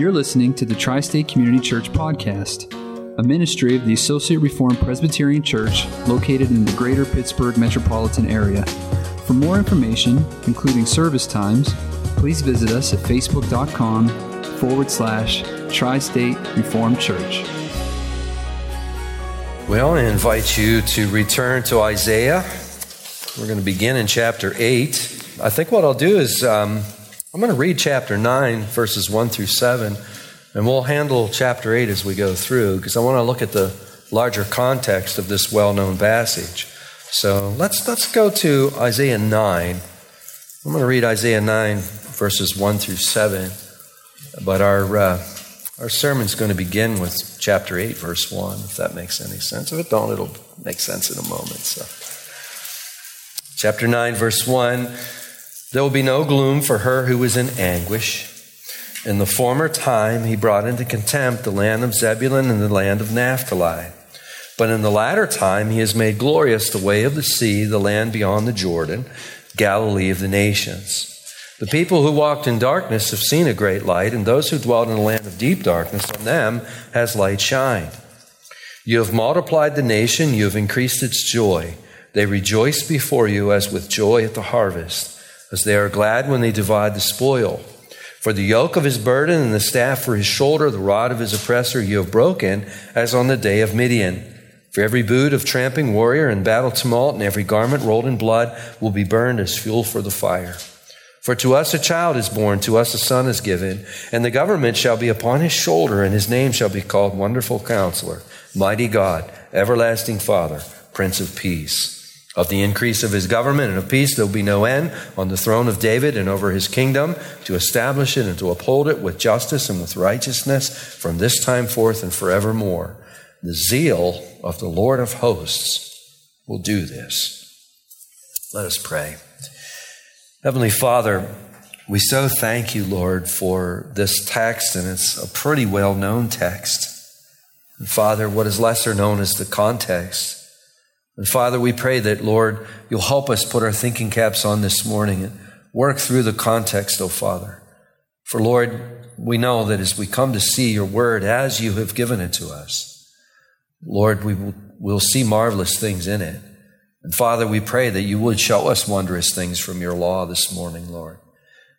You're listening to the Tri State Community Church Podcast, a ministry of the Associate Reformed Presbyterian Church located in the greater Pittsburgh metropolitan area. For more information, including service times, please visit us at facebook.com forward slash Tri State Reformed Church. Well, I invite you to return to Isaiah. We're going to begin in chapter 8. I think what I'll do is um, I'm going to read chapter 9, verses 1 through 7, and we'll handle chapter 8 as we go through because I want to look at the larger context of this well known passage. So let's, let's go to Isaiah 9. I'm going to read Isaiah 9, verses 1 through 7, but our, uh, our sermon's going to begin with chapter 8, verse 1, if that makes any sense. If it don't, it'll make sense in a moment. So. Chapter 9, verse 1 There will be no gloom for her who is in anguish. In the former time, he brought into contempt the land of Zebulun and the land of Naphtali. But in the latter time, he has made glorious the way of the sea, the land beyond the Jordan, Galilee of the nations. The people who walked in darkness have seen a great light, and those who dwelt in a land of deep darkness, on them has light shined. You have multiplied the nation, you have increased its joy. They rejoice before you as with joy at the harvest, as they are glad when they divide the spoil. For the yoke of his burden and the staff for his shoulder, the rod of his oppressor, you have broken, as on the day of Midian. For every boot of tramping warrior and battle tumult, and every garment rolled in blood will be burned as fuel for the fire. For to us a child is born, to us a son is given, and the government shall be upon his shoulder, and his name shall be called Wonderful Counselor, Mighty God, Everlasting Father, Prince of Peace. Of the increase of his government and of peace there will be no end on the throne of David and over his kingdom, to establish it and to uphold it with justice and with righteousness from this time forth and forevermore. The zeal of the Lord of hosts will do this. Let us pray. Heavenly Father, we so thank you, Lord, for this text, and it's a pretty well known text. And Father, what is lesser known is the context. And Father, we pray that, Lord, you'll help us put our thinking caps on this morning and work through the context, oh Father. For, Lord, we know that as we come to see your word as you have given it to us, Lord, we will see marvelous things in it. And Father, we pray that you would show us wondrous things from your law this morning, Lord.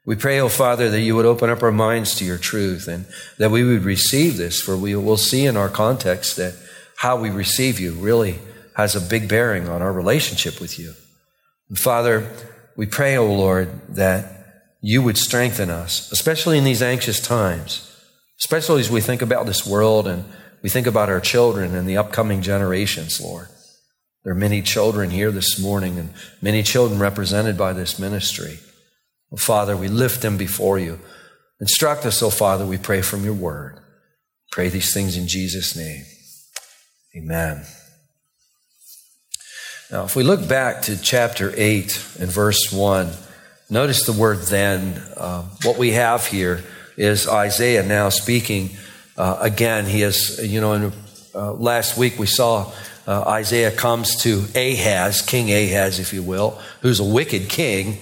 We pray, oh Father, that you would open up our minds to your truth and that we would receive this, for we will see in our context that how we receive you really has a big bearing on our relationship with you. And Father, we pray, O oh Lord, that you would strengthen us, especially in these anxious times, especially as we think about this world and we think about our children and the upcoming generations, Lord. There are many children here this morning and many children represented by this ministry. Oh, Father, we lift them before you. Instruct us, O oh Father, we pray from your word. Pray these things in Jesus' name. Amen. Now, if we look back to chapter 8 and verse 1, notice the word then. Uh, what we have here is Isaiah now speaking uh, again. He is, you know, in, uh, last week we saw uh, Isaiah comes to Ahaz, King Ahaz, if you will, who's a wicked king.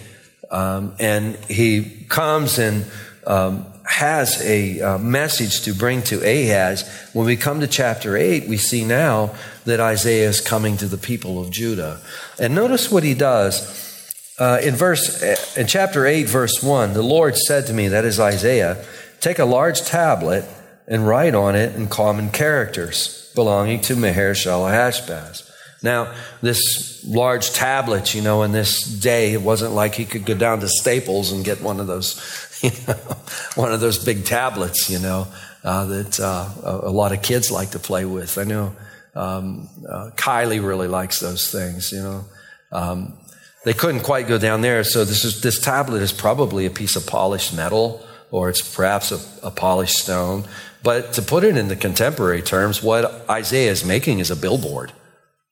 Um, and he comes and um, has a uh, message to bring to Ahaz. When we come to chapter 8, we see now that Isaiah is coming to the people of Judah. And notice what he does. Uh, in verse in chapter 8 verse 1 the lord said to me that is isaiah take a large tablet and write on it in common characters belonging to Maher-shalal-hash-baz now this large tablet you know in this day it wasn't like he could go down to staples and get one of those you know, one of those big tablets, you know, uh, that uh, a, lot of kids like to play with. I know um, uh, Kylie really likes those things, you know. Um, they couldn't quite go down there, so this is this tablet is probably a piece of polished metal, or it's perhaps a, a polished stone. But to put it into contemporary terms, what Isaiah is making is a billboard.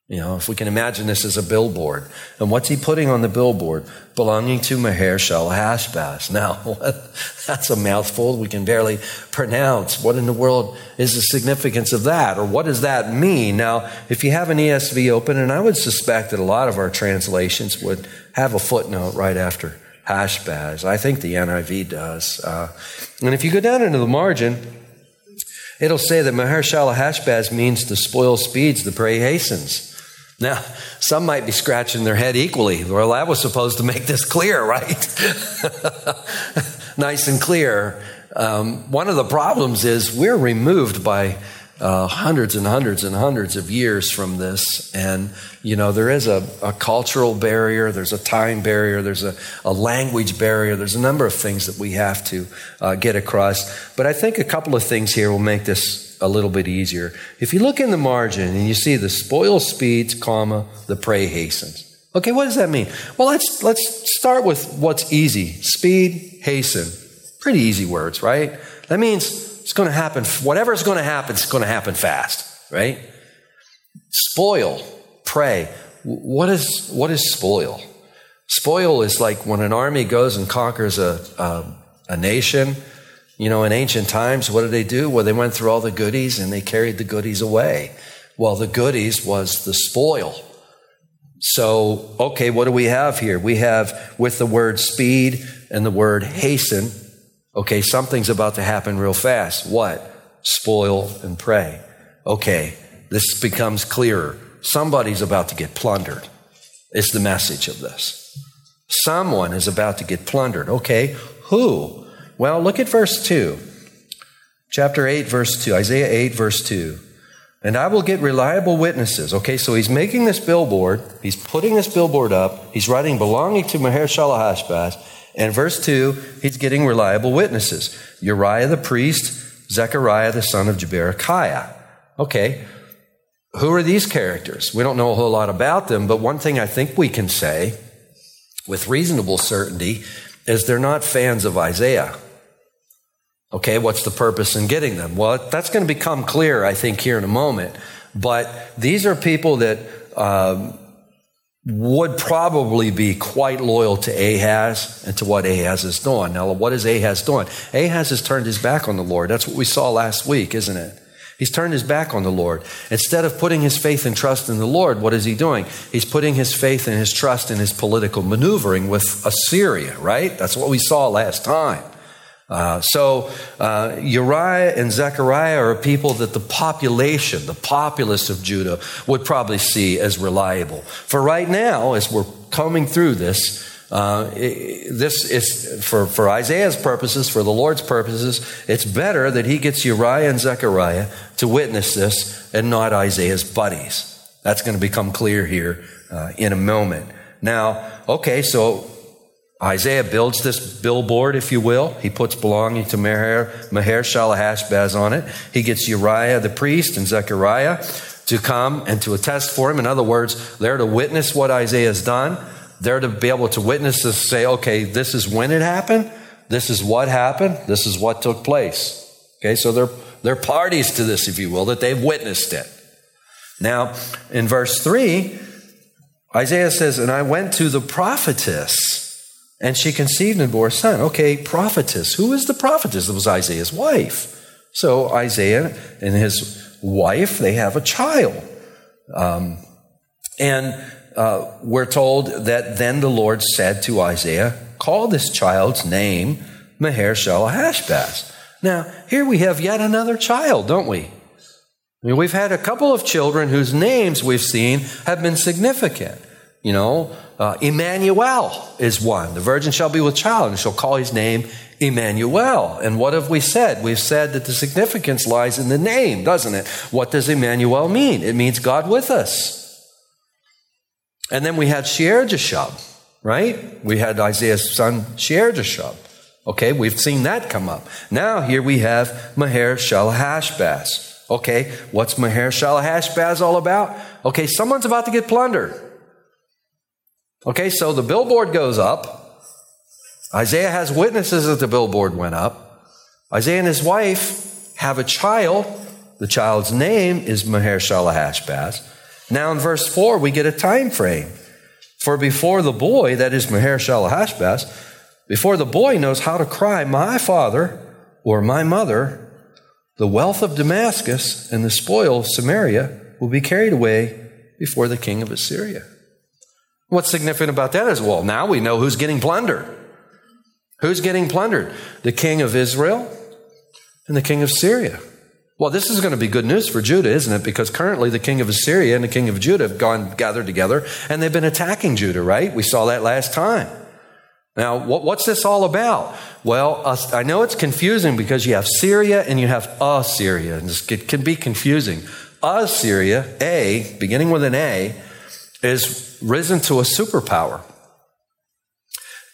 You know, if we can imagine this as a billboard. And what's he putting on the billboard? Belonging to Meher Hashbaz. Now, that's a mouthful we can barely pronounce. What in the world is the significance of that? Or what does that mean? Now, if you have an ESV open, and I would suspect that a lot of our translations would have a footnote right after Hashbaz. I think the NIV does. Uh, and if you go down into the margin, it'll say that Maher Hashbaz means the spoil speeds, the prey hastens. Now, some might be scratching their head equally. Well, that was supposed to make this clear, right? nice and clear. Um, one of the problems is we're removed by uh, hundreds and hundreds and hundreds of years from this. And, you know, there is a, a cultural barrier, there's a time barrier, there's a, a, language barrier, there's a number of things that we have to uh, get across. But I think a couple of things here will make this a little bit easier. If you look in the margin and you see the spoil speeds, comma, the prey hastens. Okay, what does that mean? Well, let's, let's start with what's easy. Speed, hasten. Pretty easy words, right? That means it's going to happen. Whatever is going to happen, it's going to happen fast, right? Spoil, prey. What is, what is spoil? Spoil is like when an army goes and conquers a, a, a nation. You know, in ancient times, what did they do? Well, they went through all the goodies and they carried the goodies away. Well, the goodies was the spoil. So, okay, what do we have here? We have with the word speed and the word hasten, Okay, something's about to happen real fast. What? Spoil and prey. Okay, this becomes clearer. Somebody's about to get plundered, is the message of this. Someone is about to get plundered. Okay, who? Well, look at verse 2. Chapter 8, verse 2. Isaiah 8, verse 2. And I will get reliable witnesses. Okay, so he's making this billboard. He's putting this billboard up. He's writing belonging to Maher-shalal-hash-baz. And verse 2, he's getting reliable witnesses Uriah the priest, Zechariah the son of Jeberechiah. Okay, who are these characters? We don't know a whole lot about them, but one thing I think we can say with reasonable certainty is they're not fans of Isaiah. Okay, what's the purpose in getting them? Well, that's going to become clear, I think, here in a moment. But these are people that um, would probably be quite loyal to Ahaz and to what Ahaz is doing. Now, what is Ahaz doing? Ahaz has turned his back on the Lord. That's what we saw last week, isn't it? He's turned his back on the Lord. Instead of putting his faith and trust in the Lord, what is he doing? He's putting his faith and his trust in his political maneuvering with Assyria, right? That's what we saw last time. Uh, so uh, Uriah and Zechariah are people that the population, the populace of Judah, would probably see as reliable. For right now, as we're coming through this, uh, this is for, for Isaiah's purposes, for the Lord's purposes, it's better that he gets Uriah and Zechariah to witness this and not Isaiah's buddies. That's going to become clear here uh, in a moment. Now, okay, so Isaiah builds this billboard, if you will. He puts belonging to Maher, Maher-shalal-hash-baz on it. He gets Uriah the priest and Zechariah to come and to attest for him. In other words, they're to witness what Isaiah has done. They're to be able to witness to say, okay, this is when it happened. This is what happened. This is what took place. Okay, so they're, they're parties to this, if you will, that they've witnessed it. Now, in verse 3, Isaiah says, And I went to the prophetess and she conceived and bore a son. Okay, prophetess. Who is the prophetess? It was Isaiah's wife. So Isaiah and his wife, they have a child. Um, and uh, we're told that then the Lord said to Isaiah, Call this child's name Maher-shalal-hash-baz. Now, here we have yet another child, don't we? I mean, we've had a couple of children whose names we've seen have been significant. You know, uh, Emmanuel is one. The virgin shall be with child and shall call his name Emmanuel. And what have we said? We've said that the significance lies in the name, doesn't it? What does Emmanuel mean? It means God with us. And then we had Shear-jashub, right? We had Isaiah's son Shear-jashub. Okay, we've seen that come up. Now here we have Maher-shalal-hash-baz. Okay, what's Maher-shalal-hash-baz all about? Okay, someone's about to get plundered. Okay, so the billboard goes up. Isaiah has witnesses that the billboard went up. Isaiah and his wife have a child. The child's name is Maher-shalal-hash-baz. Now in verse 4, we get a time frame. For before the boy, that is Maher-shalal-hash-baz, before the boy knows how to cry, My father or my mother, the wealth of Damascus and the spoil of Samaria will be carried away before the king of Assyria. What's significant about that is, well, now we know who's getting plundered. Who's getting plundered? The king of Israel and the king of Syria. Well, this is going to be good news for Judah, isn't it? Because currently the king of Assyria and the king of Judah have gone gathered together and they've been attacking Judah, right? We saw that last time. Now, what's this all about? Well, I know it's confusing because you have Syria and you have Assyria, and it can be confusing. Assyria, A, beginning with an A, is risen to a superpower.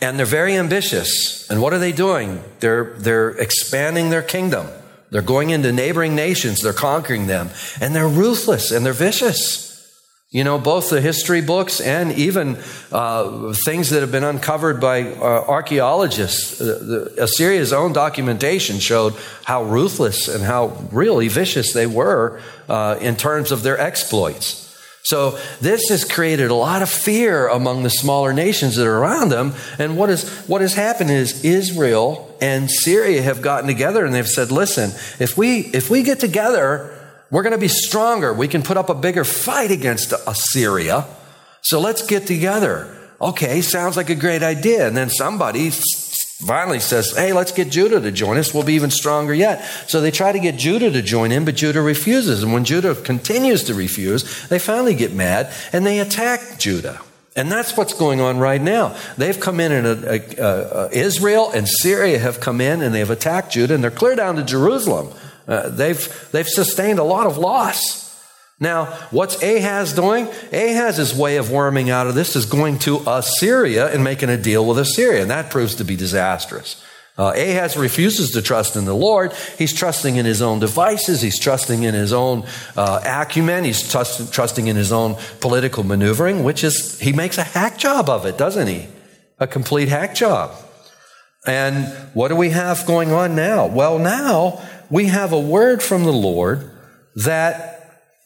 And they're very ambitious. And what are they doing? They're, they're expanding their kingdom. They're going into neighboring nations, they're conquering them, and they're ruthless and they're vicious. You know, both the history books and even uh, things that have been uncovered by uh, archaeologists. Uh, the, Assyria's own documentation showed how ruthless and how really vicious they were uh, in terms of their exploits. So this has created a lot of fear among the smaller nations that are around them. And what, is, what has happened is Israel and Syria have gotten together and they've said, listen, if we, if we get together, we're going to be stronger. We can put up a bigger fight against Assyria. So let's get together. Okay, sounds like a great idea. And then somebody finally says, Hey, let's get Judah to join us. We'll be even stronger yet. So they try to get Judah to join in, but Judah refuses. And when Judah continues to refuse, they finally get mad and they attack Judah. And that's what's going on right now. They've come in, and uh, uh, Israel and Syria have come in and they've attacked Judah, and they're clear down to Jerusalem. Uh, they've, they've sustained a lot of loss. Now, what's Ahaz doing? Ahaz's way of worming out of this is going to Assyria and making a deal with Assyria, and that proves to be disastrous. Uh, Ahaz refuses to trust in the Lord. He's trusting in his own devices. He's trusting in his own uh, acumen. He's trust, trusting in his own political maneuvering, which is, he makes a hack job of it, doesn't he? A complete hack job. And what do we have going on now? Well, now we have a word from the Lord that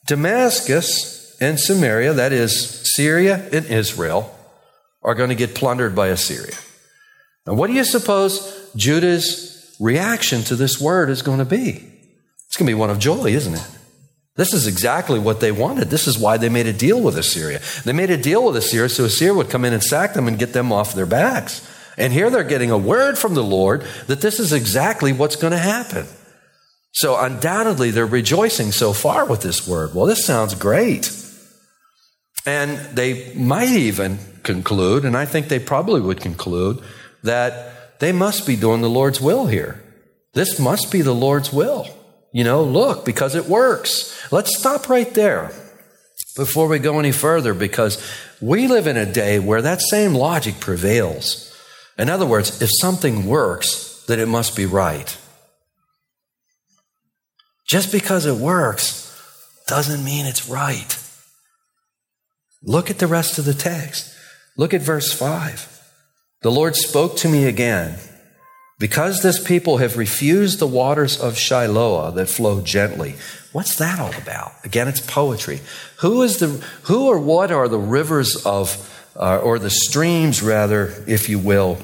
Damascus and Samaria, that is Syria and Israel, are going to get plundered by Assyria. Now, what do you suppose Judah's reaction to this word is going to be? It's going to be one of joy, isn't it? This is exactly what they wanted. This is why they made a deal with Assyria. They made a deal with Assyria so Assyria would come in and sack them and get them off their backs. And here they're getting a word from the Lord that this is exactly what's going to happen. So undoubtedly they're rejoicing so far with this word. Well, this sounds great. And they might even conclude, and I think they probably would conclude, that they must be doing the Lord's will here. This must be the Lord's will. You know, look, because it works. Let's stop right there before we go any further because we live in a day where that same logic prevails. In other words, if something works, then it must be right. Just because it works doesn't mean it's right. Look at the rest of the text. Look at verse 5. The Lord spoke to me again. Because this people have refused the waters of Shiloah that flow gently. What's that all about? Again, it's poetry. Who is the, who or what are the rivers of, uh, or the streams rather, if you will,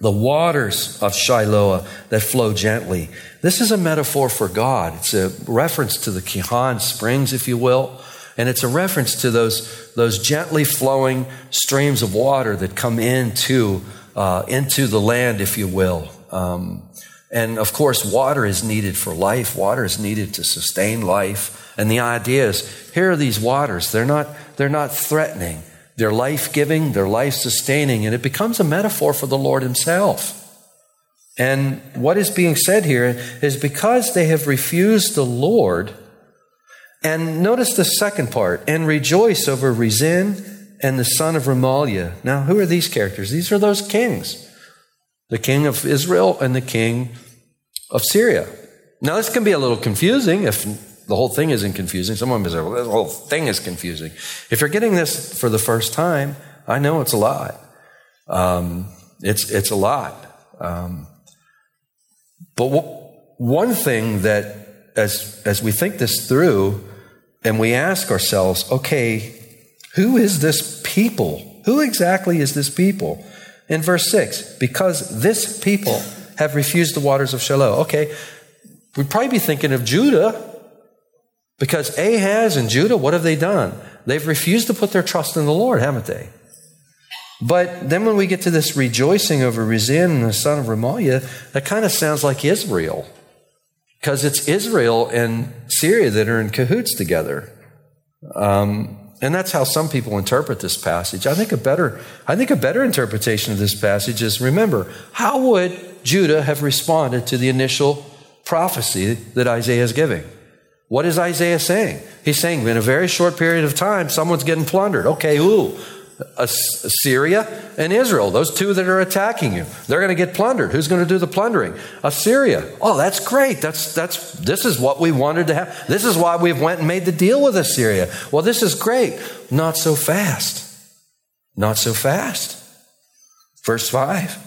the waters of Shiloh that flow gently. This is a metaphor for God. It's a reference to the Gihon springs, if you will. And it's a reference to those, those gently flowing streams of water that come into, uh, into the land, if you will. Um, and of course, water is needed for life. Water is needed to sustain life. And the idea is, here are these waters. They're not, they're not threatening. They're life giving, they're life sustaining, and it becomes a metaphor for the Lord Himself. And what is being said here is because they have refused the Lord, and notice the second part, and rejoice over Rezin and the son of Remaliah. Now, who are these characters? These are those kings the king of Israel and the king of Syria. Now, this can be a little confusing if the whole thing isn't confusing. Someone say, well, the whole thing is confusing. If you're getting this for the first time, I know it's a lot. Um, it's, it's a lot. Um, but w- one thing that, as, as we think this through and we ask ourselves, okay, who is this people? Who exactly is this people? In verse 6, because this people have refused the waters of Shiloh. Okay, we'd probably be thinking of Judah because Ahaz and Judah, what have they done? They've refused to put their trust in the Lord, haven't they? But then when we get to this rejoicing over Rezin and the son of Remaliah, that kind of sounds like Israel. Because it's Israel and Syria that are in cahoots together. Um, and that's how some people interpret this passage. I think a better, I think a better interpretation of this passage is remember, how would Judah have responded to the initial prophecy that Isaiah is giving? What is Isaiah saying? He's saying in a very short period of time, someone's getting plundered. Okay, who? Assyria and Israel, those two that are attacking you. They're going to get plundered. Who's going to do the plundering? Assyria. Oh, that's great. That's that's this is what we wanted to have. This is why we went and made the deal with Assyria. Well, this is great. Not so fast. Not so fast. Verse 5.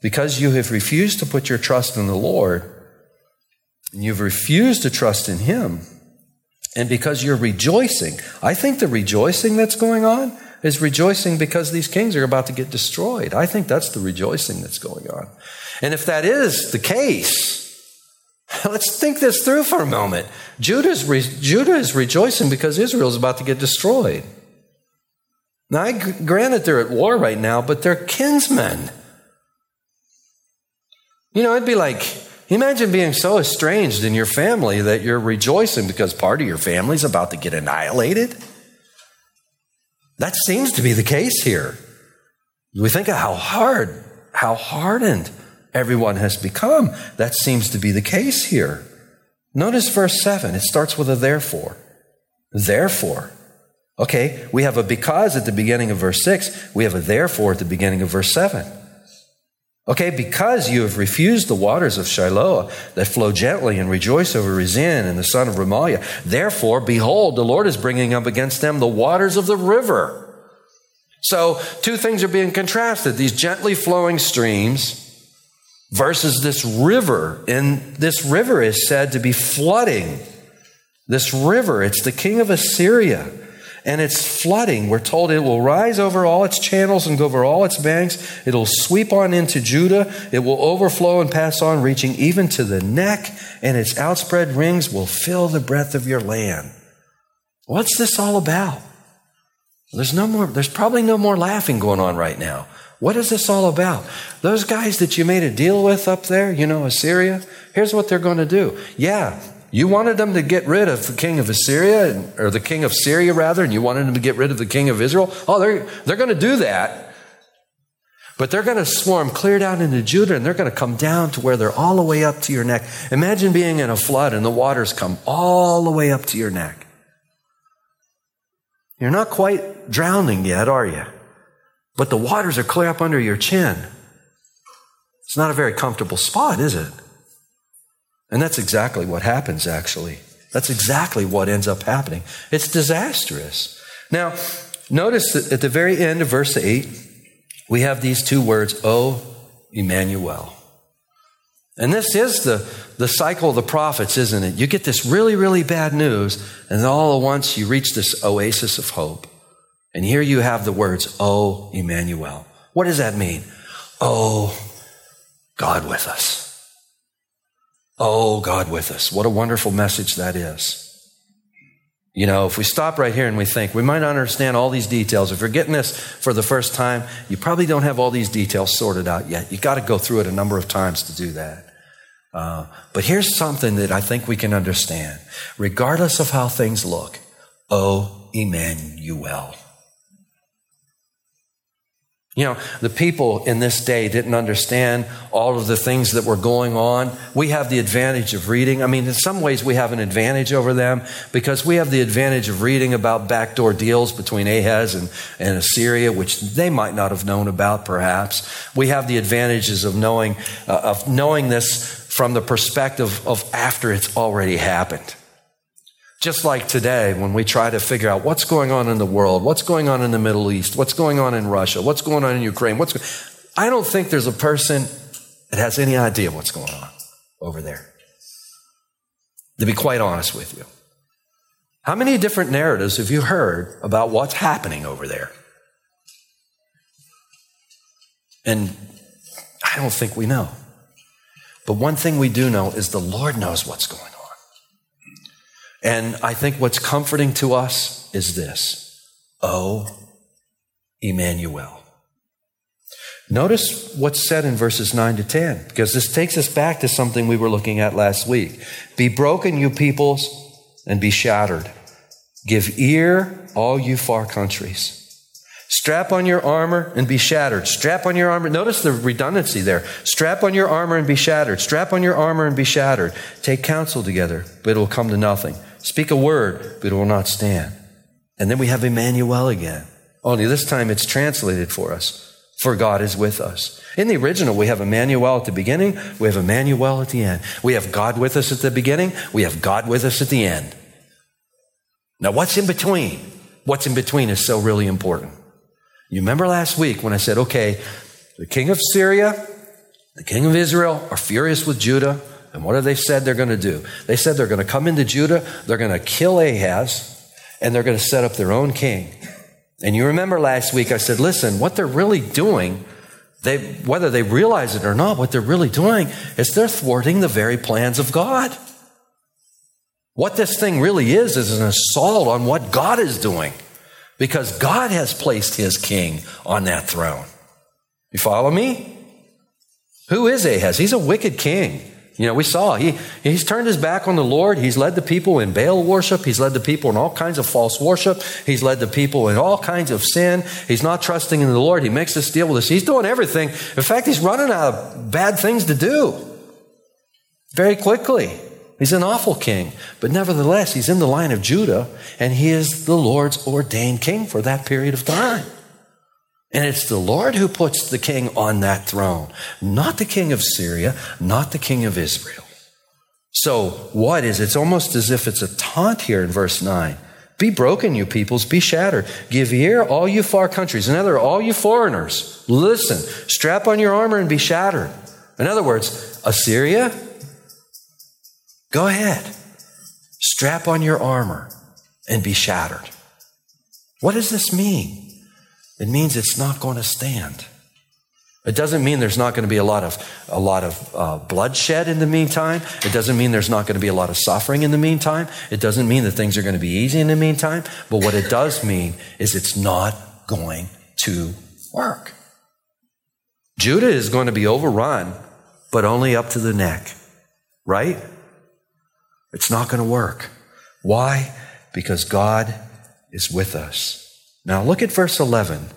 Because you have refused to put your trust in the Lord, and you've refused to trust in him, and because you're rejoicing, I think the rejoicing that's going on is rejoicing because these kings are about to get destroyed. I think that's the rejoicing that's going on. And if that is the case, let's think this through for a moment. Judah's re- Judah is rejoicing because Israel is about to get destroyed. Now, I, granted they're at war right now, but they're kinsmen. You know, it'd be like, imagine being so estranged in your family that you're rejoicing because part of your family's about to get annihilated. That seems to be the case here. We think of how hard, how hardened everyone has become. That seems to be the case here. Notice verse 7. It starts with a therefore. Therefore. Okay, we have a because at the beginning of verse 6. We have a therefore at the beginning of verse 7. Okay, because you have refused the waters of Shiloh that flow gently and rejoice over Rezin and the son of Remaliah, therefore, behold, the Lord is bringing up against them the waters of the river. So, two things are being contrasted these gently flowing streams versus this river. And this river is said to be flooding. This river, it's the king of Assyria and it's flooding. We're told it will rise over all its channels and go over all its banks. It'll sweep on into Judah. It will overflow and pass on, reaching even to the neck, and its outspread rings will fill the breadth of your land. What's this all about? There's no more, there's probably no more laughing going on right now. What is this all about? Those guys that you made a deal with up there, you know, Assyria, here's what they're going to do. Yeah, you wanted them to get rid of the king of Assyria, or the king of Syria, rather, and you wanted them to get rid of the king of Israel. Oh, they're, they're going to do that. But they're going to swarm clear down into Judah, and they're going to come down to where they're all the way up to your neck. Imagine being in a flood and the waters come all the way up to your neck. You're not quite drowning yet, are you? But the waters are clear up under your chin. It's not a very comfortable spot, is it? And that's exactly what happens, actually. That's exactly what ends up happening. It's disastrous. Now, notice that at the very end of verse 8, we have these two words, O Emmanuel. And this is the, the cycle of the prophets, isn't it? You get this really, really bad news, and all at once you reach this oasis of hope. And here you have the words, O Emmanuel. What does that mean? Oh, God with us. Oh, God with us. What a wonderful message that is. You know, if we stop right here and we think, we might not understand all these details. If you're getting this for the first time, you probably don't have all these details sorted out yet. You've got to go through it a number of times to do that. Uh, but here's something that I think we can understand. Regardless of how things look, oh, Emmanuel. You know, the people in this day didn't understand all of the things that were going on. We have the advantage of reading. I mean, in some ways, we have an advantage over them because we have the advantage of reading about backdoor deals between Ahaz and, and Assyria, which they might not have known about, perhaps. We have the advantages of knowing, uh, of knowing this from the perspective of after it's already happened. Just like today, when we try to figure out what's going on in the world, what's going on in the Middle East, what's going on in Russia, what's going on in Ukraine, what's I don't think there's a person that has any idea what's going on over there. To be quite honest with you. How many different narratives have you heard about what's happening over there? And I don't think we know. But one thing we do know is the Lord knows what's going on. And I think what's comforting to us is this Oh, Emmanuel. Notice what's said in verses 9 to 10, because this takes us back to something we were looking at last week. Be broken, you peoples, and be shattered. Give ear, all you far countries. Strap on your armor and be shattered. Strap on your armor. Notice the redundancy there. Strap on your armor and be shattered. Strap on your armor and be shattered. Take counsel together, but it will come to nothing. Speak a word, but it will not stand. And then we have Emmanuel again. Only this time it's translated for us for God is with us. In the original, we have Emmanuel at the beginning, we have Emmanuel at the end. We have God with us at the beginning, we have God with us at the end. Now, what's in between? What's in between is so really important. You remember last week when I said, okay, the king of Syria, the king of Israel are furious with Judah, and what have they said they're going to do? They said they're going to come into Judah, they're going to kill Ahaz, and they're going to set up their own king. And you remember last week I said, listen, what they're really doing, they, whether they realize it or not, what they're really doing is they're thwarting the very plans of God. What this thing really is, is an assault on what God is doing because God has placed his king on that throne. You follow me? Who is Ahaz? He's a wicked king. You know, we saw he, he's turned his back on the Lord. He's led the people in Baal worship. He's led the people in all kinds of false worship. He's led the people in all kinds of sin. He's not trusting in the Lord. He makes this deal with us. He's doing everything. In fact, he's running out of bad things to do very quickly. He's an awful king, but nevertheless, he's in the line of Judah, and he is the Lord's ordained king for that period of time. And it's the Lord who puts the king on that throne, not the king of Syria, not the king of Israel. So, what is it's almost as if it's a taunt here in verse 9. Be broken, you peoples, be shattered. Give ear, all you far countries. In other words, all you foreigners, listen, strap on your armor and be shattered. In other words, Assyria, go ahead, strap on your armor and be shattered. What does this mean? It means it's not going to stand. It doesn't mean there's not going to be a lot of, a lot of uh, bloodshed in the meantime. It doesn't mean there's not going to be a lot of suffering in the meantime. It doesn't mean that things are going to be easy in the meantime. But what it does mean is it's not going to work. Judah is going to be overrun, but only up to the neck, right? It's not going to work. Why? Because God is with us. Now look at verse 11.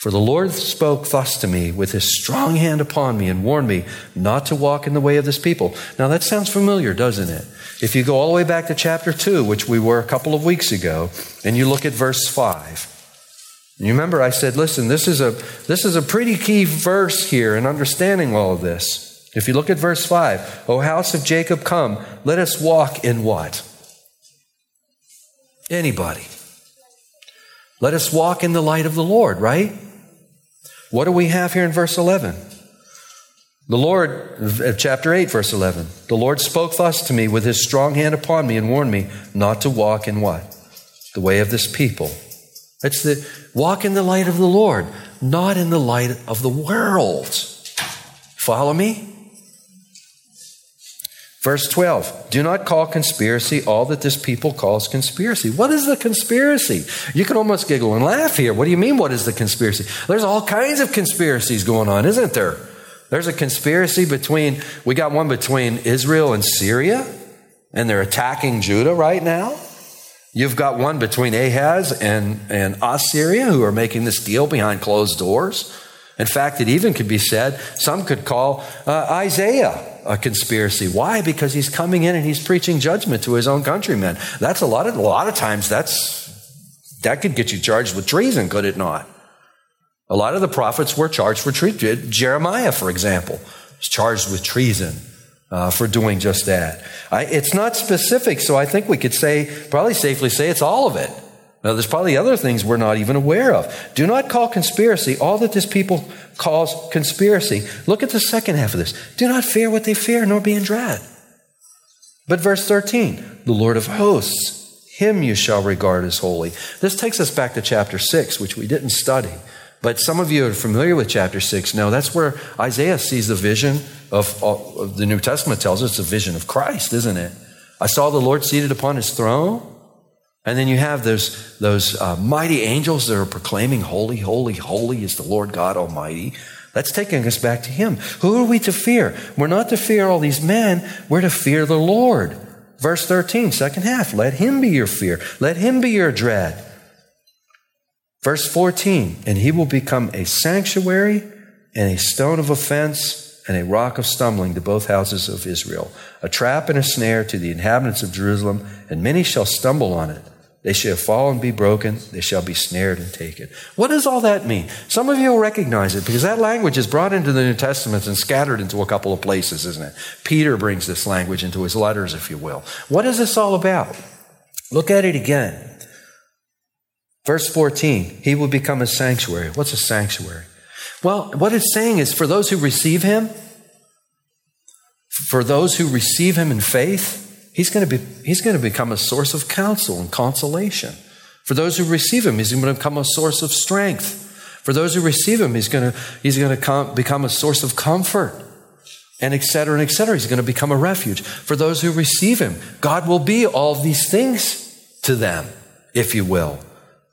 For the Lord spoke thus to me with his strong hand upon me and warned me not to walk in the way of this people. Now that sounds familiar, doesn't it? If you go all the way back to chapter 2, which we were a couple of weeks ago, and you look at verse 5. You remember I said, listen, this is a this is a pretty key verse here in understanding all of this. If you look at verse 5, O house of Jacob, come, let us walk in what? Anybody. Let us walk in the light of the Lord, right? What do we have here in verse 11? The Lord, uh, chapter 8, verse 11. The Lord spoke thus to me with his strong hand upon me and warned me not to walk in what? The way of this people. It's the walk in the light of the Lord, not in the light of the world. Follow me? Verse 12, do not call conspiracy all that this people calls conspiracy. What is the conspiracy? You can almost giggle and laugh here. What do you mean, what is the conspiracy? There's all kinds of conspiracies going on, isn't there? There's a conspiracy between, we got one between Israel and Syria, and they're attacking Judah right now. You've got one between Ahaz and, and Assyria who are making this deal behind closed doors. In fact, it even could be said, some could call uh, Isaiah a conspiracy. Why? Because he's coming in and he's preaching judgment to his own countrymen. That's a lot of, a lot of times that's, that could get you charged with treason, could it not? A lot of the prophets were charged for treason. Jeremiah, for example, was charged with treason. Uh, for doing just that. I, it's not specific, so I think we could say, probably safely say, it's all of it. Now, there's probably other things we're not even aware of. Do not call conspiracy all that this people calls conspiracy. Look at the second half of this. Do not fear what they fear, nor be in dread. But verse 13, the Lord of hosts, him you shall regard as holy. This takes us back to chapter 6, which we didn't study. But some of you are familiar with chapter 6. now. that's where Isaiah sees the vision of, of the New Testament tells us it's a vision of Christ, isn't it? I saw the Lord seated upon his throne and then you have those, those uh, mighty angels that are proclaiming, Holy, holy, holy is the Lord God Almighty. That's taking us back to him. Who are we to fear? We're not to fear all these men, we're to fear the Lord. Verse 13, second half. Let him be your fear, let him be your dread. Verse 14, and he will become a sanctuary and a stone of offense and a rock of stumbling to both houses of Israel, a trap and a snare to the inhabitants of Jerusalem, and many shall stumble on it. They shall fall and be broken. They shall be snared and taken. What does all that mean? Some of you will recognize it because that language is brought into the New Testament and scattered into a couple of places, isn't it? Peter brings this language into his letters, if you will. What is this all about? Look at it again. Verse 14, he will become a sanctuary. What's a sanctuary? Well, what it's saying is for those who receive him, for those who receive him in faith, he's going to be he's going to become a source of counsel and consolation. For those who receive him, he's going to become a source of strength. For those who receive him, he's going to he's going to come, become a source of comfort. And et cetera, and et cetera. He's going to become a refuge. For those who receive him, God will be all these things to them, if you will.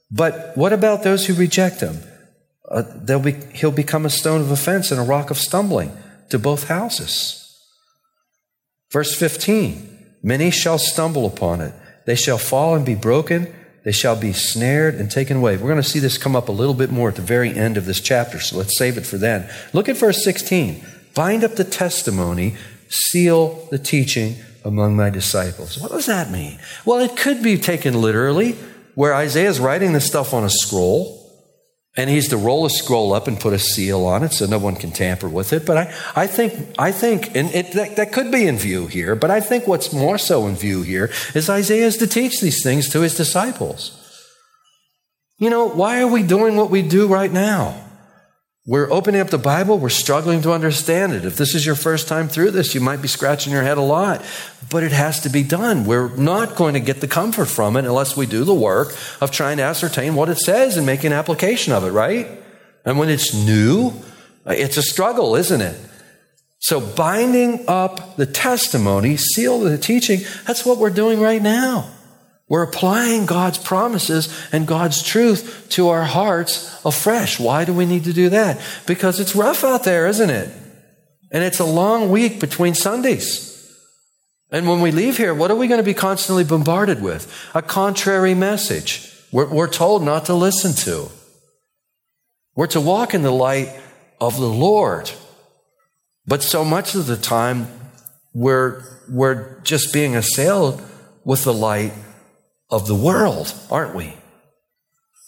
But what about those who reject him? Uh, be, he'll become a stone of offense and a rock of stumbling to both houses. Verse 15 Many shall stumble upon it. They shall fall and be broken. They shall be snared and taken away. We're going to see this come up a little bit more at the very end of this chapter, so let's save it for then. Look at verse 16. Bind up the testimony, seal the teaching among my disciples. What does that mean? Well, it could be taken literally, where Isaiah is writing this stuff on a scroll and he's to roll a scroll up and put a seal on it so no one can tamper with it. But I, I think, I think, and it, that, that could be in view here, but I think what's more so in view here is Isaiah is to teach these things to his disciples. You know, why are we doing what we do right now? We're opening up the Bible, we're struggling to understand it. If this is your first time through this, you might be scratching your head a lot, but it has to be done. We're not going to get the comfort from it unless we do the work of trying to ascertain what it says and make an application of it, right? And when it's new, it's a struggle, isn't it? So binding up the testimony, seal the teaching, that's what we're doing right now. We're applying God's promises and God's truth to our hearts afresh. Why do we need to do that? Because it's rough out there, isn't it? And it's a long week between Sundays. And when we leave here, what are we going to be constantly bombarded with? A contrary message. We're, we're told not to listen to. We're to walk in the light of the Lord. But so much of the time, we're, we're just being assailed with the light of the world, aren't we?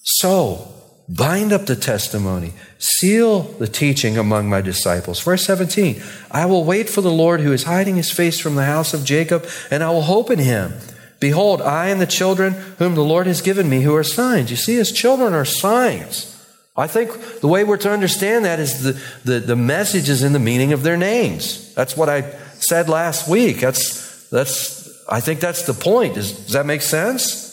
So, bind up the testimony, seal the teaching among my disciples. Verse 17 I will wait for the Lord who is hiding his face from the house of Jacob, and I will hope in him. Behold, I and the children whom the Lord has given me, who are signs. You see, his children are signs. I think the way we're to understand that is the, the, the message is in the meaning of their names. That's what I said last week. That's, that's I think that's the point. Does, does that make sense?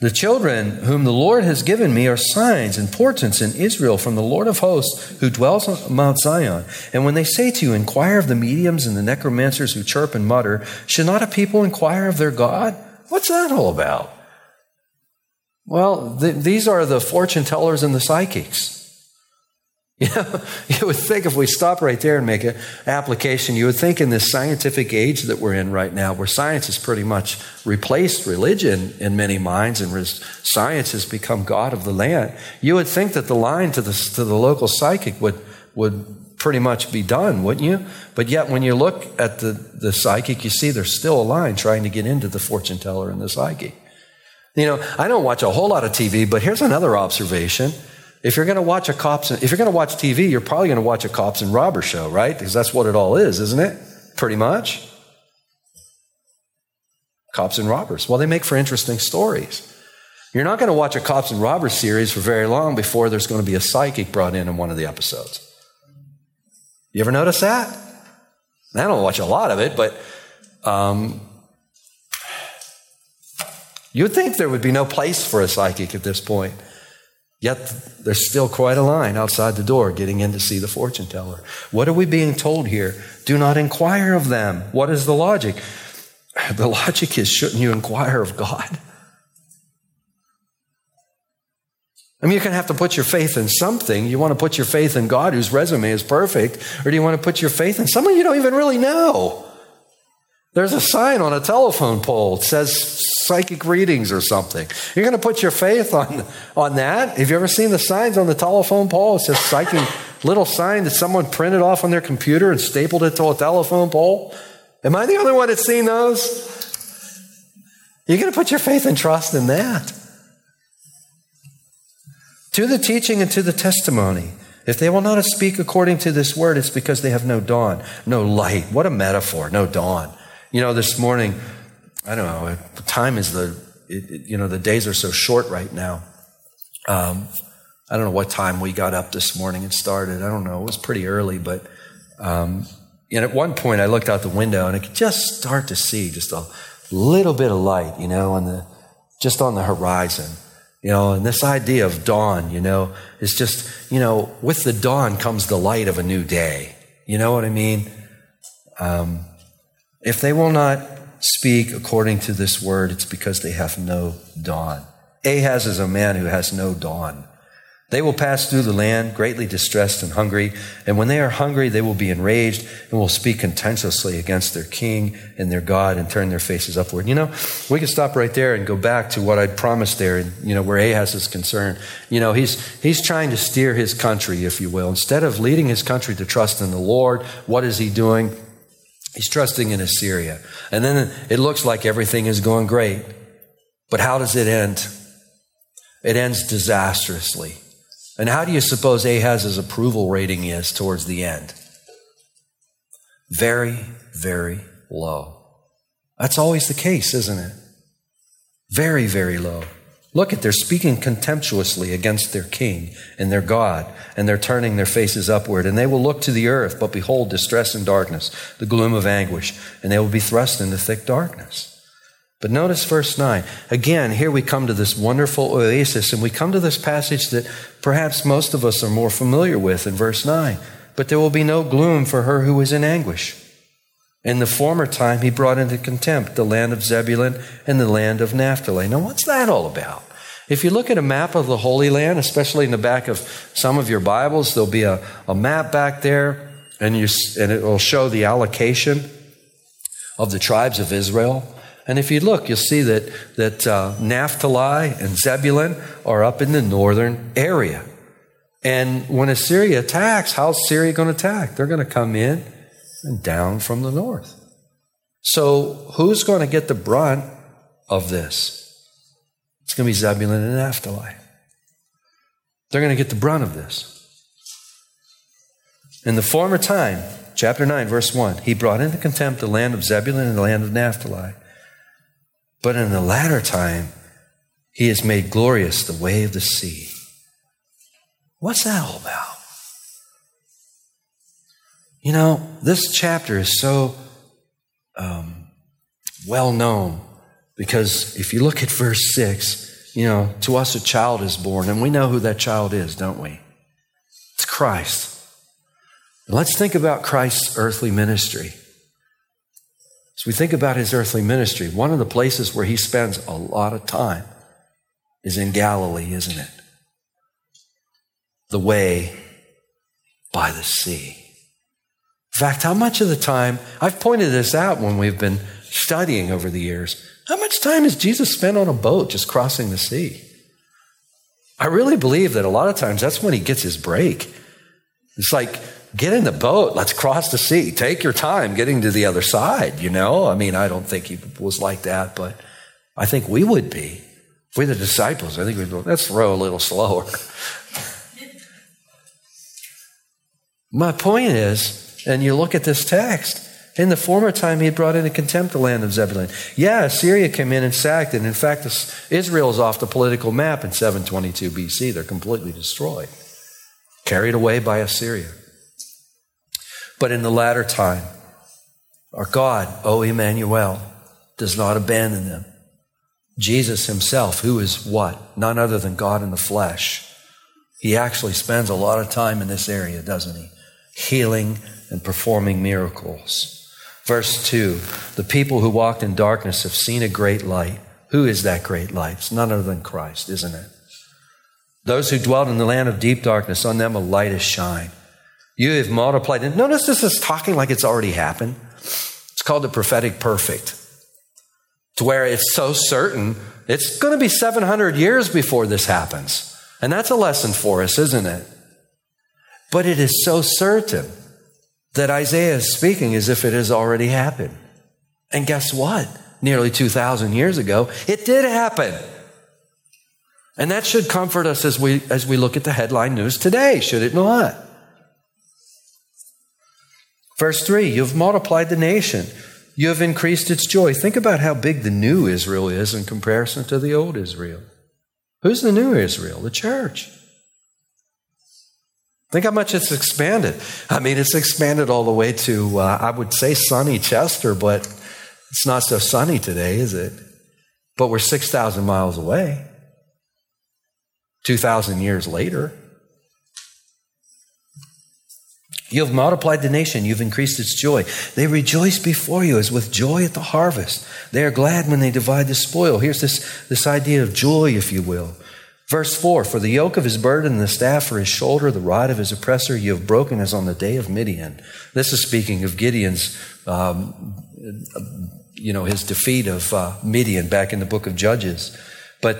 The children whom the Lord has given me are signs and portents in Israel from the Lord of hosts who dwells on Mount Zion. And when they say to you, Inquire of the mediums and the necromancers who chirp and mutter, should not a people inquire of their God? What's that all about? Well, th- these are the fortune tellers and the psychics. You know, you would think if we stop right there and make an application, you would think in this scientific age that we're in right now, where science has pretty much replaced religion in many minds and science has become God of the land, you would think that the line to the, to the local psychic would, would pretty much be done, wouldn't you? But yet, when you look at the, the psychic, you see there's still a line trying to get into the fortune teller and the psychic. You know, I don't watch a whole lot of TV, but here's another observation. If you're going to watch a cops, if you're going to watch TV, you're probably going to watch a cops and robber show, right? Because that's what it all is, isn't it? Pretty much. Cops and robbers. Well, they make for interesting stories. You're not going to watch a cops and robbers series for very long before there's going to be a psychic brought in in one of the episodes. You ever notice that? I don't watch a lot of it, but um, you'd think there would be no place for a psychic at this point. Yet there's still quite a line outside the door getting in to see the fortune teller. What are we being told here? Do not inquire of them. What is the logic? The logic is shouldn't you inquire of God? I mean, you're going to have to put your faith in something. You want to put your faith in God, whose resume is perfect, or do you want to put your faith in someone you don't even really know? There's a sign on a telephone pole. It says psychic readings or something. You're going to put your faith on, on that? Have you ever seen the signs on the telephone pole? It says psychic, little sign that someone printed off on their computer and stapled it to a telephone pole. Am I the only one that's seen those? You're going to put your faith and trust in that to the teaching and to the testimony. If they will not speak according to this word, it's because they have no dawn, no light. What a metaphor, no dawn. You know, this morning, I don't know, time is the, it, it, you know, the days are so short right now. Um, I don't know what time we got up this morning and started. I don't know. It was pretty early, but, um, and at one point I looked out the window and I could just start to see just a little bit of light, you know, on the, just on the horizon. You know, and this idea of dawn, you know, is just, you know, with the dawn comes the light of a new day. You know what I mean? Um, if they will not speak according to this word, it's because they have no dawn. Ahaz is a man who has no dawn. They will pass through the land greatly distressed and hungry. And when they are hungry, they will be enraged and will speak contentiously against their king and their God and turn their faces upward. You know, we can stop right there and go back to what I'd promised there, you know, where Ahaz is concerned. You know, he's, he's trying to steer his country, if you will. Instead of leading his country to trust in the Lord, what is he doing? He's trusting in Assyria. And then it looks like everything is going great. But how does it end? It ends disastrously. And how do you suppose Ahaz's approval rating is towards the end? Very, very low. That's always the case, isn't it? Very, very low. Look at they're speaking contemptuously against their king and their God, and they're turning their faces upward, and they will look to the earth, but behold distress and darkness, the gloom of anguish, and they will be thrust into thick darkness. But notice verse 9. Again, here we come to this wonderful oasis, and we come to this passage that perhaps most of us are more familiar with in verse 9. But there will be no gloom for her who is in anguish. In the former time, he brought into contempt the land of Zebulun and the land of Naphtali. Now, what's that all about? If you look at a map of the Holy Land, especially in the back of some of your Bibles, there'll be a, a map back there, and, you, and it will show the allocation of the tribes of Israel. And if you look, you'll see that, that uh, Naphtali and Zebulun are up in the northern area. And when Assyria attacks, how's Syria going to attack? They're going to come in and down from the north. So who's going to get the brunt of this? It's going to be Zebulun and Naphtali. They're going to get the brunt of this. In the former time, chapter 9, verse 1, he brought into contempt the land of Zebulun and the land of Naphtali. But in the latter time, he has made glorious the way of the sea. What's that all about? You know, this chapter is so um, well known because if you look at verse 6, you know, to us a child is born, and we know who that child is, don't we? It's Christ. let's think about Christ's earthly ministry. As we think about his earthly ministry, one of the places where he spends a lot of time is in Galilee, isn't it? The way by the sea. In fact, how much of the time, I've pointed this out when we've been studying over the years, how much time has Jesus spent on a boat just crossing the sea? I really believe that a lot of times that's when he gets his break. It's like get in the boat. Let's cross the sea. Take your time getting to the other side, you know? I mean, I don't think he was like that, but I think we would be. If we're the disciples, I think we'd go, let's row a little slower. My point is, and you look at this text, in the former time, he had brought into contempt the land of Zebulun. Yeah, Assyria came in and sacked it. In fact, Israel is off the political map in 722 BC. They're completely destroyed, carried away by Assyria. But in the latter time, our God, O Emmanuel, does not abandon them. Jesus himself, who is what? None other than God in the flesh. He actually spends a lot of time in this area, doesn't he? Healing and performing miracles. Verse 2 The people who walked in darkness have seen a great light. Who is that great light? It's none other than Christ, isn't it? Those who dwelt in the land of deep darkness, on them a light has shined. You have multiplied. And notice this is talking like it's already happened. It's called the prophetic perfect, to where it's so certain it's going to be 700 years before this happens. And that's a lesson for us, isn't it? But it is so certain that Isaiah is speaking as if it has already happened. And guess what? Nearly 2,000 years ago, it did happen. And that should comfort us as we, as we look at the headline news today, should it not? Verse 3 You've multiplied the nation, you have increased its joy. Think about how big the new Israel is in comparison to the old Israel. Who's the new Israel? The church. Think how much it's expanded. I mean, it's expanded all the way to, uh, I would say, sunny Chester, but it's not so sunny today, is it? But we're 6,000 miles away. 2,000 years later. You have multiplied the nation. You've increased its joy. They rejoice before you as with joy at the harvest. They are glad when they divide the spoil. Here's this, this idea of joy, if you will. Verse 4 For the yoke of his burden and the staff for his shoulder, the rod of his oppressor, you have broken as on the day of Midian. This is speaking of Gideon's, um, you know, his defeat of uh, Midian back in the book of Judges. But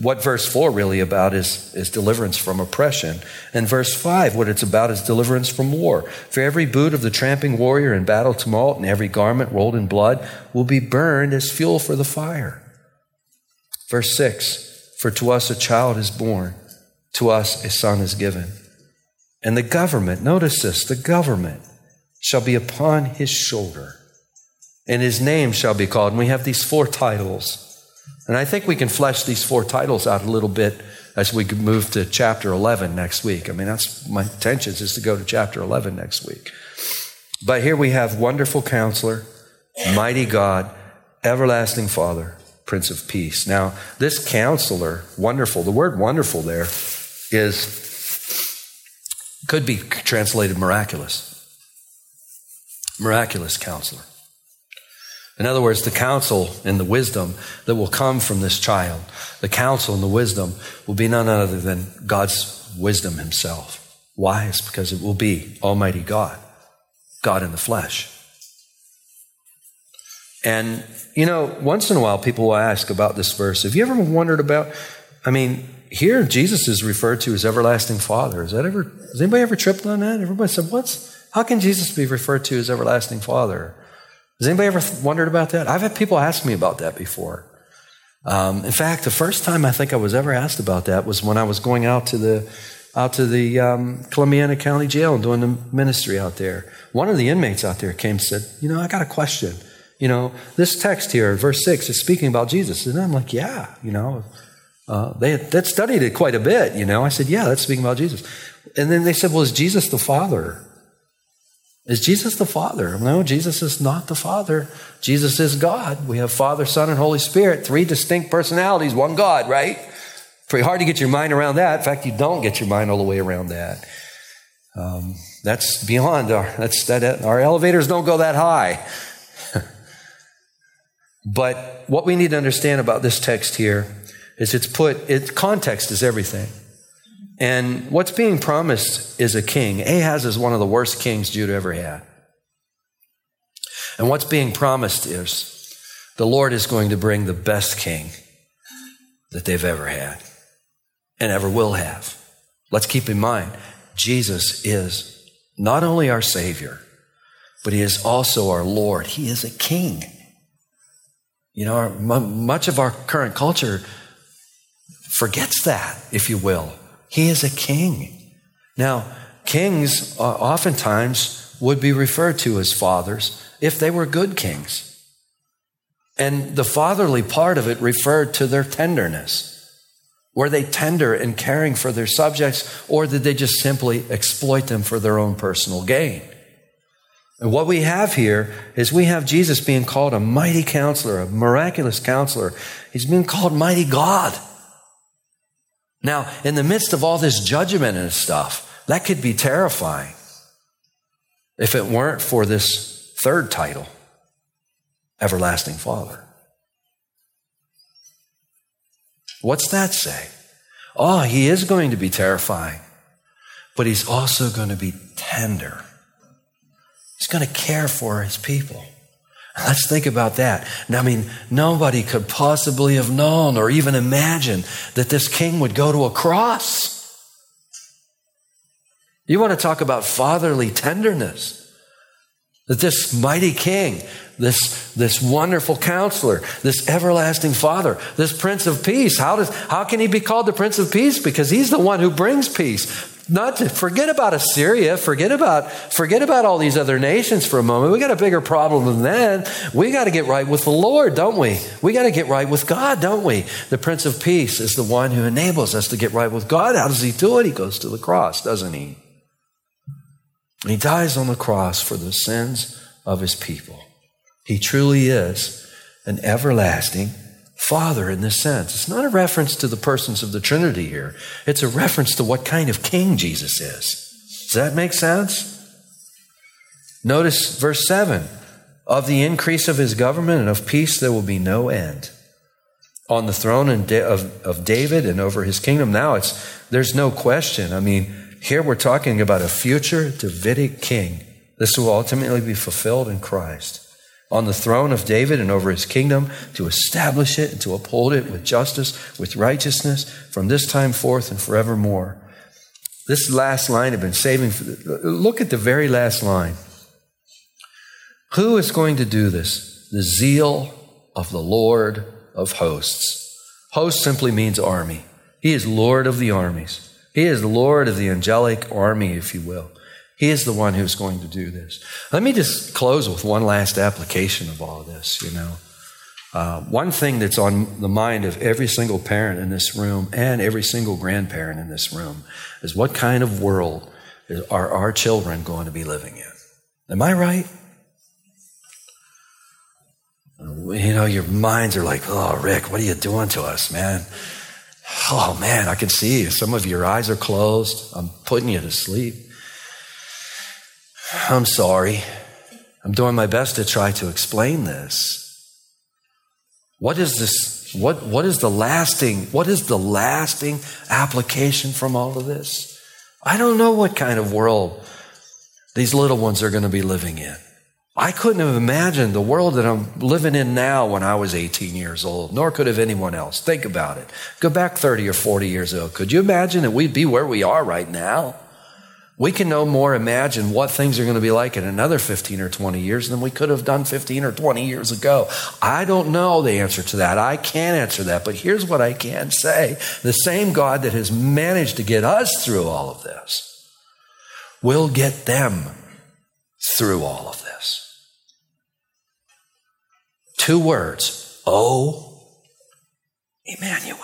what verse 4 really about is, is deliverance from oppression. And verse 5, what it's about is deliverance from war. For every boot of the tramping warrior in battle tumult and every garment rolled in blood will be burned as fuel for the fire. Verse 6, for to us a child is born, to us a son is given. And the government, notice this, the government shall be upon his shoulder, and his name shall be called. And we have these four titles and I think we can flesh these four titles out a little bit as we move to chapter 11 next week. I mean, that's my intention is to go to chapter 11 next week. But here we have wonderful counselor, mighty God, everlasting Father, Prince of Peace. Now, this counselor, wonderful, the word wonderful there is could be translated miraculous. Miraculous counselor. In other words, the counsel and the wisdom that will come from this child, the counsel and the wisdom will be none other than God's wisdom himself. Why? It's because it will be Almighty God, God in the flesh. And, you know, once in a while people will ask about this verse. Have you ever wondered about, I mean, here Jesus is referred to as everlasting Father. Is that ever, has anybody ever tripped on that? Everybody said, what's, how can Jesus be referred to as everlasting Father? Has anybody ever wondered about that? I've had people ask me about that before. Um, in fact, the first time I think I was ever asked about that was when I was going out to the out to the um, Columbiana County Jail and doing the ministry out there. One of the inmates out there came and said, "You know, I got a question. You know, this text here, verse six, is speaking about Jesus." And I'm like, "Yeah, you know." Uh, they had studied it quite a bit, you know. I said, "Yeah, that's speaking about Jesus." And then they said, "Well, is Jesus the Father?" Is Jesus the Father? No, Jesus is not the Father. Jesus is God. We have Father, Son, and Holy Spirit, three distinct personalities, one God, right? Pretty hard to get your mind around that. In fact, you don't get your mind all the way around that. Um, that's beyond our, that's, that, our elevators don't go that high. But what we need to understand about this text here is it's put, it, context is everything. And what's being promised is a king. Ahaz is one of the worst kings Judah ever had. And what's being promised is the Lord is going to bring the best king that they've ever had and ever will have. Let's keep in mind, Jesus is not only our Savior, but He is also our Lord. He is a king. You know, our, much of our current culture forgets that, if you will. He is a king. Now, kings uh, oftentimes would be referred to as fathers if they were good kings. And the fatherly part of it referred to their tenderness. Were they tender in caring for their subjects, or did they just simply exploit them for their own personal gain? And what we have here is we have Jesus being called a mighty counselor, a miraculous counselor. He's being called mighty God. Now, in the midst of all this judgment and stuff, that could be terrifying if it weren't for this third title, Everlasting Father. What's that say? Oh, he is going to be terrifying, but he's also going to be tender. He's going to care for his people. Let's think about that. I mean, nobody could possibly have known or even imagined that this king would go to a cross. You want to talk about fatherly tenderness. That this mighty king, this, this wonderful counselor, this everlasting father, this prince of peace, how, does, how can he be called the prince of peace? Because he's the one who brings peace. Not to forget about Assyria, forget about, forget about all these other nations for a moment. We got a bigger problem than that. We got to get right with the Lord, don't we? We got to get right with God, don't we? The Prince of Peace is the one who enables us to get right with God. How does he do it? He goes to the cross, doesn't he? He dies on the cross for the sins of his people. He truly is an everlasting Father in this sense. It's not a reference to the persons of the Trinity here, it's a reference to what kind of king Jesus is. Does that make sense? Notice verse 7 Of the increase of his government and of peace, there will be no end. On the throne of, of David and over his kingdom. Now it's, there's no question. I mean, here we're talking about a future Davidic king. This will ultimately be fulfilled in Christ. On the throne of David and over his kingdom, to establish it and to uphold it with justice, with righteousness, from this time forth and forevermore. This last line I've been saving for the, look at the very last line. Who is going to do this? The zeal of the Lord of hosts. Host simply means army. He is Lord of the armies. He is Lord of the angelic army, if you will. He is the one who's going to do this. Let me just close with one last application of all of this, you know. Uh, one thing that's on the mind of every single parent in this room and every single grandparent in this room is what kind of world are our children going to be living in? Am I right? You know, your minds are like, oh, Rick, what are you doing to us, man? Oh man, I can see you. Some of your eyes are closed. I'm putting you to sleep. I'm sorry. I'm doing my best to try to explain this. What is this? What, what is the lasting, what is the lasting application from all of this? I don't know what kind of world these little ones are going to be living in. I couldn't have imagined the world that I'm living in now when I was 18 years old, nor could have anyone else. Think about it. Go back 30 or 40 years ago. Could you imagine that we'd be where we are right now? We can no more imagine what things are going to be like in another 15 or 20 years than we could have done 15 or 20 years ago. I don't know the answer to that. I can't answer that. But here's what I can say the same God that has managed to get us through all of this will get them through all of this. Two words. O Emmanuel.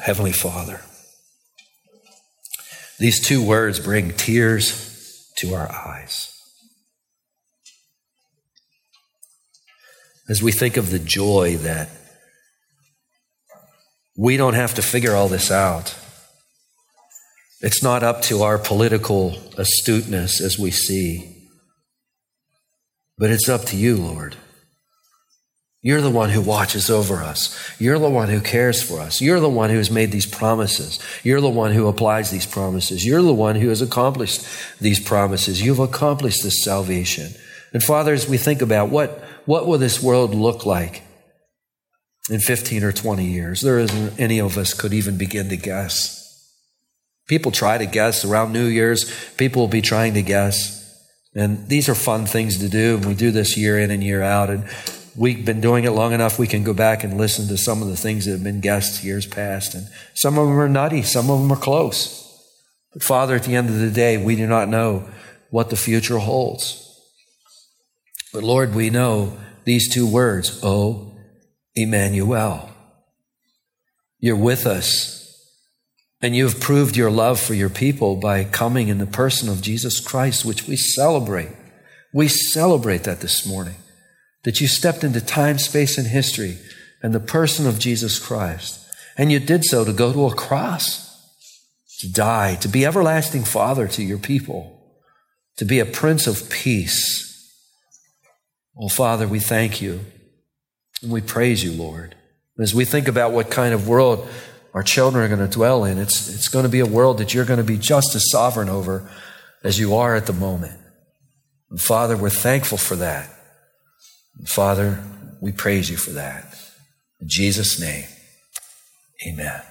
Heavenly Father. These two words bring tears to our eyes. As we think of the joy that we don't have to figure all this out. It's not up to our political astuteness as we see, but it's up to you, Lord. You're the one who watches over us. You're the one who cares for us. You're the one who has made these promises. You're the one who applies these promises. You're the one who has accomplished these promises. You've accomplished this salvation. And Father, as we think about what, what will this world look like in 15 or 20 years, there isn't any of us could even begin to guess. People try to guess around New Year's. People will be trying to guess. And these are fun things to do. And we do this year in and year out. And we've been doing it long enough, we can go back and listen to some of the things that have been guessed years past. And some of them are nutty, some of them are close. But Father, at the end of the day, we do not know what the future holds. But Lord, we know these two words, Oh, Emmanuel. You're with us. And you have proved your love for your people by coming in the person of Jesus Christ, which we celebrate. We celebrate that this morning that you stepped into time, space, and history and the person of Jesus Christ. And you did so to go to a cross, to die, to be everlasting Father to your people, to be a Prince of Peace. Oh, Father, we thank you and we praise you, Lord. As we think about what kind of world our children are going to dwell in, it's, it's going to be a world that you're going to be just as sovereign over as you are at the moment. And Father, we're thankful for that. And Father, we praise you for that. In Jesus' name, amen.